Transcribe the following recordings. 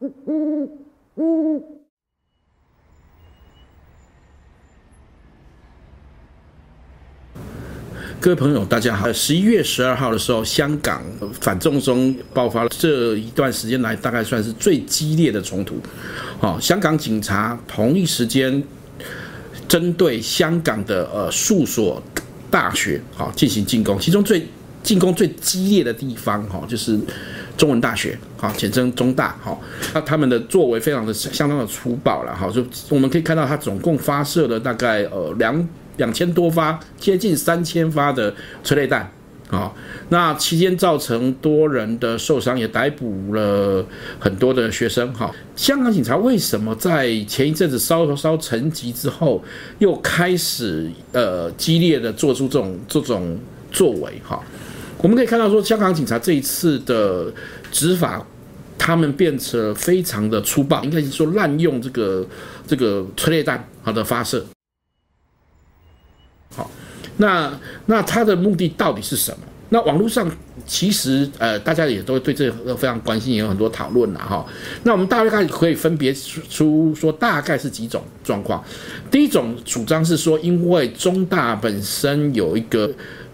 各位朋友，大家好。十一月十二号的时候，香港反送中爆发了这一段时间来，大概算是最激烈的冲突。好，香港警察同一时间针对香港的呃数所大学好进行进攻，其中最进攻最激烈的地方哈，就是中文大学，好，简称中大，好，那他们的作为非常的相当的粗暴了，好，就我们可以看到，他总共发射了大概呃两。两千多发，接近三千发的催泪弹，啊，那期间造成多人的受伤，也逮捕了很多的学生，哈。香港警察为什么在前一阵子稍稍沉寂之后，又开始呃激烈的做出这种这种作为，哈？我们可以看到说，香港警察这一次的执法，他们变成非常的粗暴，应该是说滥用这个这个催泪弹好的发射。好，那那他的目的到底是什么？那网络上其实呃，大家也都对这个非常关心，也有很多讨论了哈。那我们大概可以分别出说，大概是几种状况。第一种主张是说，因为中大本身有一个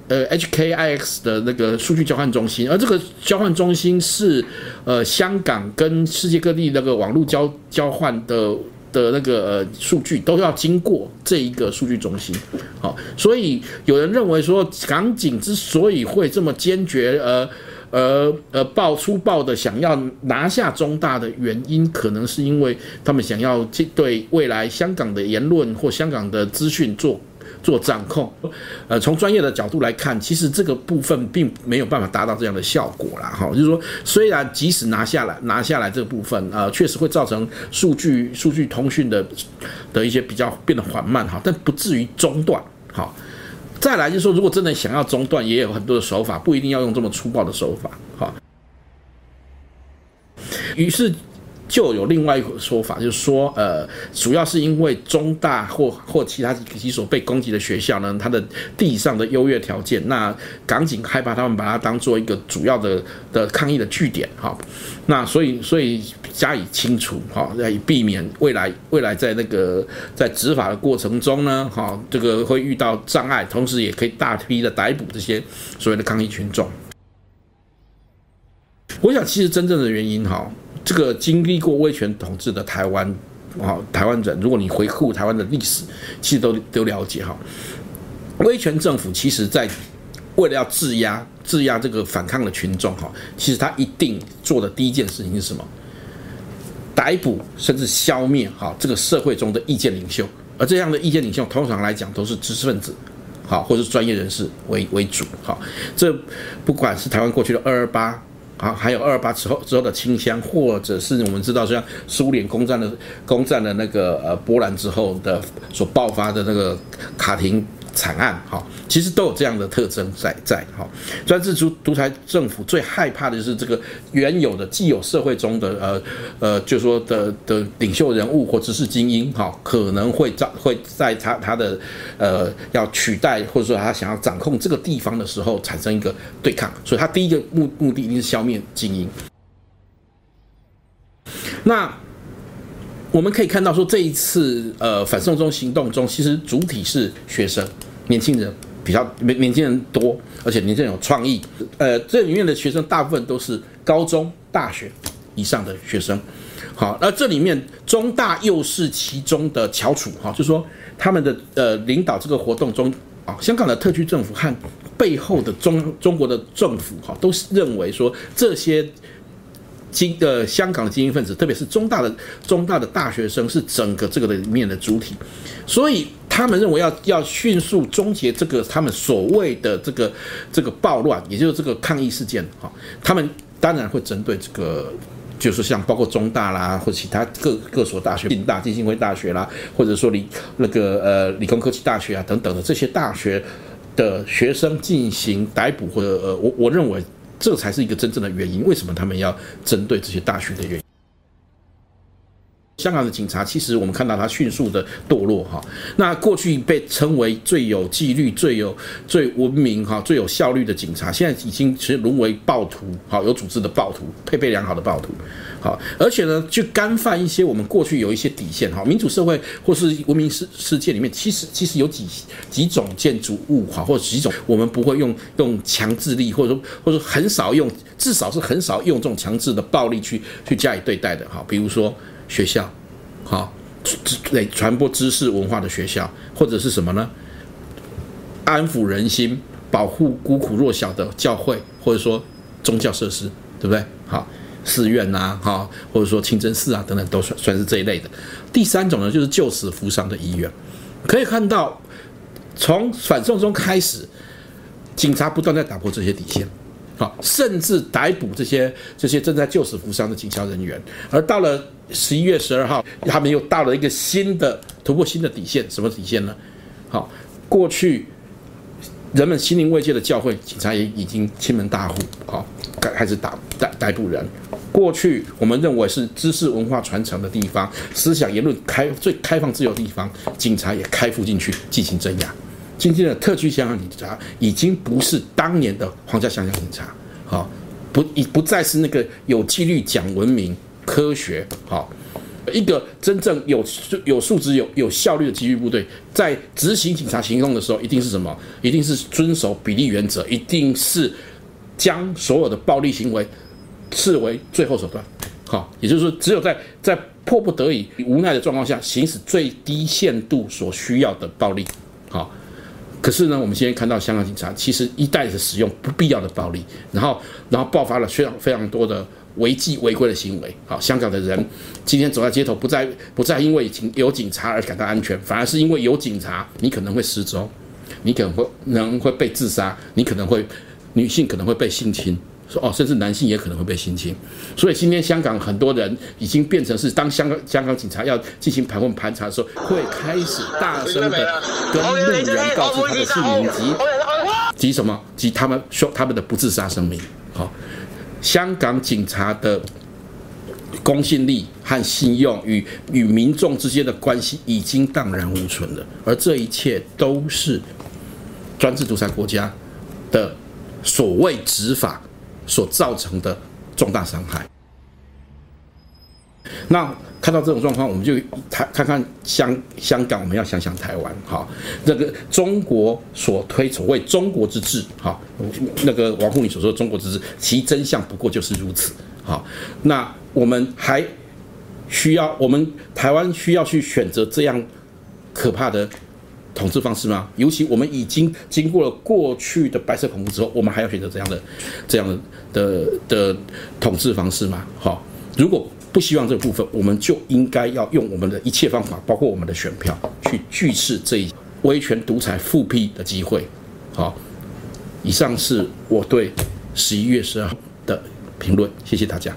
呃 HKIX 的那个数据交换中心，而这个交换中心是呃香港跟世界各地那个网络交交换的。的那个呃数据都要经过这一个数据中心，好，所以有人认为说，港警之所以会这么坚决，呃呃呃爆粗暴的想要拿下中大的原因，可能是因为他们想要对未来香港的言论或香港的资讯做。做掌控，呃，从专业的角度来看，其实这个部分并没有办法达到这样的效果啦，哈，就是说，虽然即使拿下来，拿下来这部分，呃，确实会造成数据数据通讯的的一些比较变得缓慢，哈，但不至于中断，好，再来就是说，如果真的想要中断，也有很多的手法，不一定要用这么粗暴的手法，哈，于是。就有另外一个说法，就是说，呃，主要是因为中大或或其他几所被攻击的学校呢，它的地上的优越条件，那港警害怕他们把它当做一个主要的的抗议的据点，哈，那所以所以加以清除，哈，来避免未来未来在那个在执法的过程中呢，哈，这个会遇到障碍，同时也可以大批的逮捕这些所谓的抗议群众。我想，其实真正的原因，哈。这个经历过威权统治的台湾，啊，台湾人，如果你回顾台湾的历史，其实都都了解哈。威权政府其实在为了要制压、制压这个反抗的群众哈，其实他一定做的第一件事情是什么？逮捕甚至消灭哈这个社会中的意见领袖，而这样的意见领袖通常来讲都是知识分子，好，或者是专业人士为为主，好，这不管是台湾过去的二二八。啊，还有二八之后之后的清香，或者是我们知道，像苏联攻占的攻占的那个呃波兰之后的所爆发的那个卡廷惨案，哈，其实都有这样的特征在在哈。专制独独裁政府最害怕的就是这个原有的既有社会中的呃呃，就说的的领袖人物或知识精英，哈，可能会在会在他他的呃要取代或者说他想要掌控这个地方的时候产生一个对抗，所以他第一个目目的一定是消灭精英。那我们可以看到说，这一次呃反送中行动中，其实主体是学生。年轻人比较年年轻人多，而且年轻人有创意。呃，这里面的学生大部分都是高中、大学以上的学生。好，那这里面中大又是其中的翘楚哈，就是说他们的呃领导这个活动中啊，香港的特区政府和背后的中中国的政府哈，都是认为说这些。精呃，香港的精英分子，特别是中大的中大的大学生，是整个这个里面的主体，所以他们认为要要迅速终结这个他们所谓的这个这个暴乱，也就是这个抗议事件哈，他们当然会针对这个，就是像包括中大啦，或者其他各各所大学，浸大、浸信会大学啦，或者说理那个呃理工科技大学啊等等的这些大学的学生进行逮捕或者呃，我我认为。这才是一个真正的原因，为什么他们要针对这些大学的原因？香港的警察其实我们看到他迅速的堕落哈，那过去被称为最有纪律、最有最文明哈、最有效率的警察，现在已经其实沦为暴徒，好有组织的暴徒，配备良好的暴徒，好，而且呢，去干犯一些我们过去有一些底线哈，民主社会或是文明世世界里面，其实其实有几几种建筑物哈，或者几种我们不会用用强制力，或者说或者说很少用，至少是很少用这种强制的暴力去去加以对待的哈，比如说。学校，好，对，传播知识文化的学校，或者是什么呢？安抚人心、保护孤苦弱小的教会，或者说宗教设施，对不对？好，寺院呐，哈，或者说清真寺啊，等等，都算算是这一类的。第三种呢，就是救死扶伤的医院。可以看到，从反送中开始，警察不断在打破这些底线。好，甚至逮捕这些这些正在救死扶伤的警消人员，而到了十一月十二号，他们又到了一个新的突破新的底线，什么底线呢？好，过去人们心灵慰藉的教会，警察也已经欺门大户，好，开始打逮逮捕人。过去我们认为是知识文化传承的地方，思想言论开最开放自由的地方，警察也开赴进去进行镇压。今天的特区香港警察已经不是当年的皇家香港警察，好，不已不再是那个有纪律、讲文明、科学，好，一个真正有有素质、有有效率的纪律部队，在执行警察行动的时候，一定是什么？一定是遵守比例原则，一定是将所有的暴力行为视为最后手段，好，也就是说，只有在在迫不得已、无奈的状况下，行使最低限度所需要的暴力，好。可是呢，我们现在看到香港警察其实一代是使用不必要的暴力，然后然后爆发了非常非常多的违纪违规的行为。好，香港的人今天走在街头，不再不再因为警有警察而感到安全，反而是因为有警察，你可能会失踪，你可能会能会被自杀，你可能会女性可能会被性侵。说哦，甚至男性也可能会被性侵，所以今天香港很多人已经变成是，当香港香港警察要进行盘问盘查的时候，会开始大声的跟路人告诉他的姓名及及什么及他们说他们的不自杀声明。好，香港警察的公信力和信用与与民众之间的关系已经荡然无存了，而这一切都是专制独裁国家的所谓执法。所造成的重大伤害。那看到这种状况，我们就看看看香香港，我们要想想台湾。哈，那个中国所推所谓中国之治，哈，那个王沪宁所说的中国之治，其真相不过就是如此。好，那我们还需要，我们台湾需要去选择这样可怕的统治方式吗？尤其我们已经经过了过去的白色恐怖之后，我们还要选择这样的、这样的的的统治方式吗？好，如果不希望这个部分，我们就应该要用我们的一切方法，包括我们的选票，去拒斥这一威权独裁复辟的机会。好，以上是我对十一月十二号的评论，谢谢大家。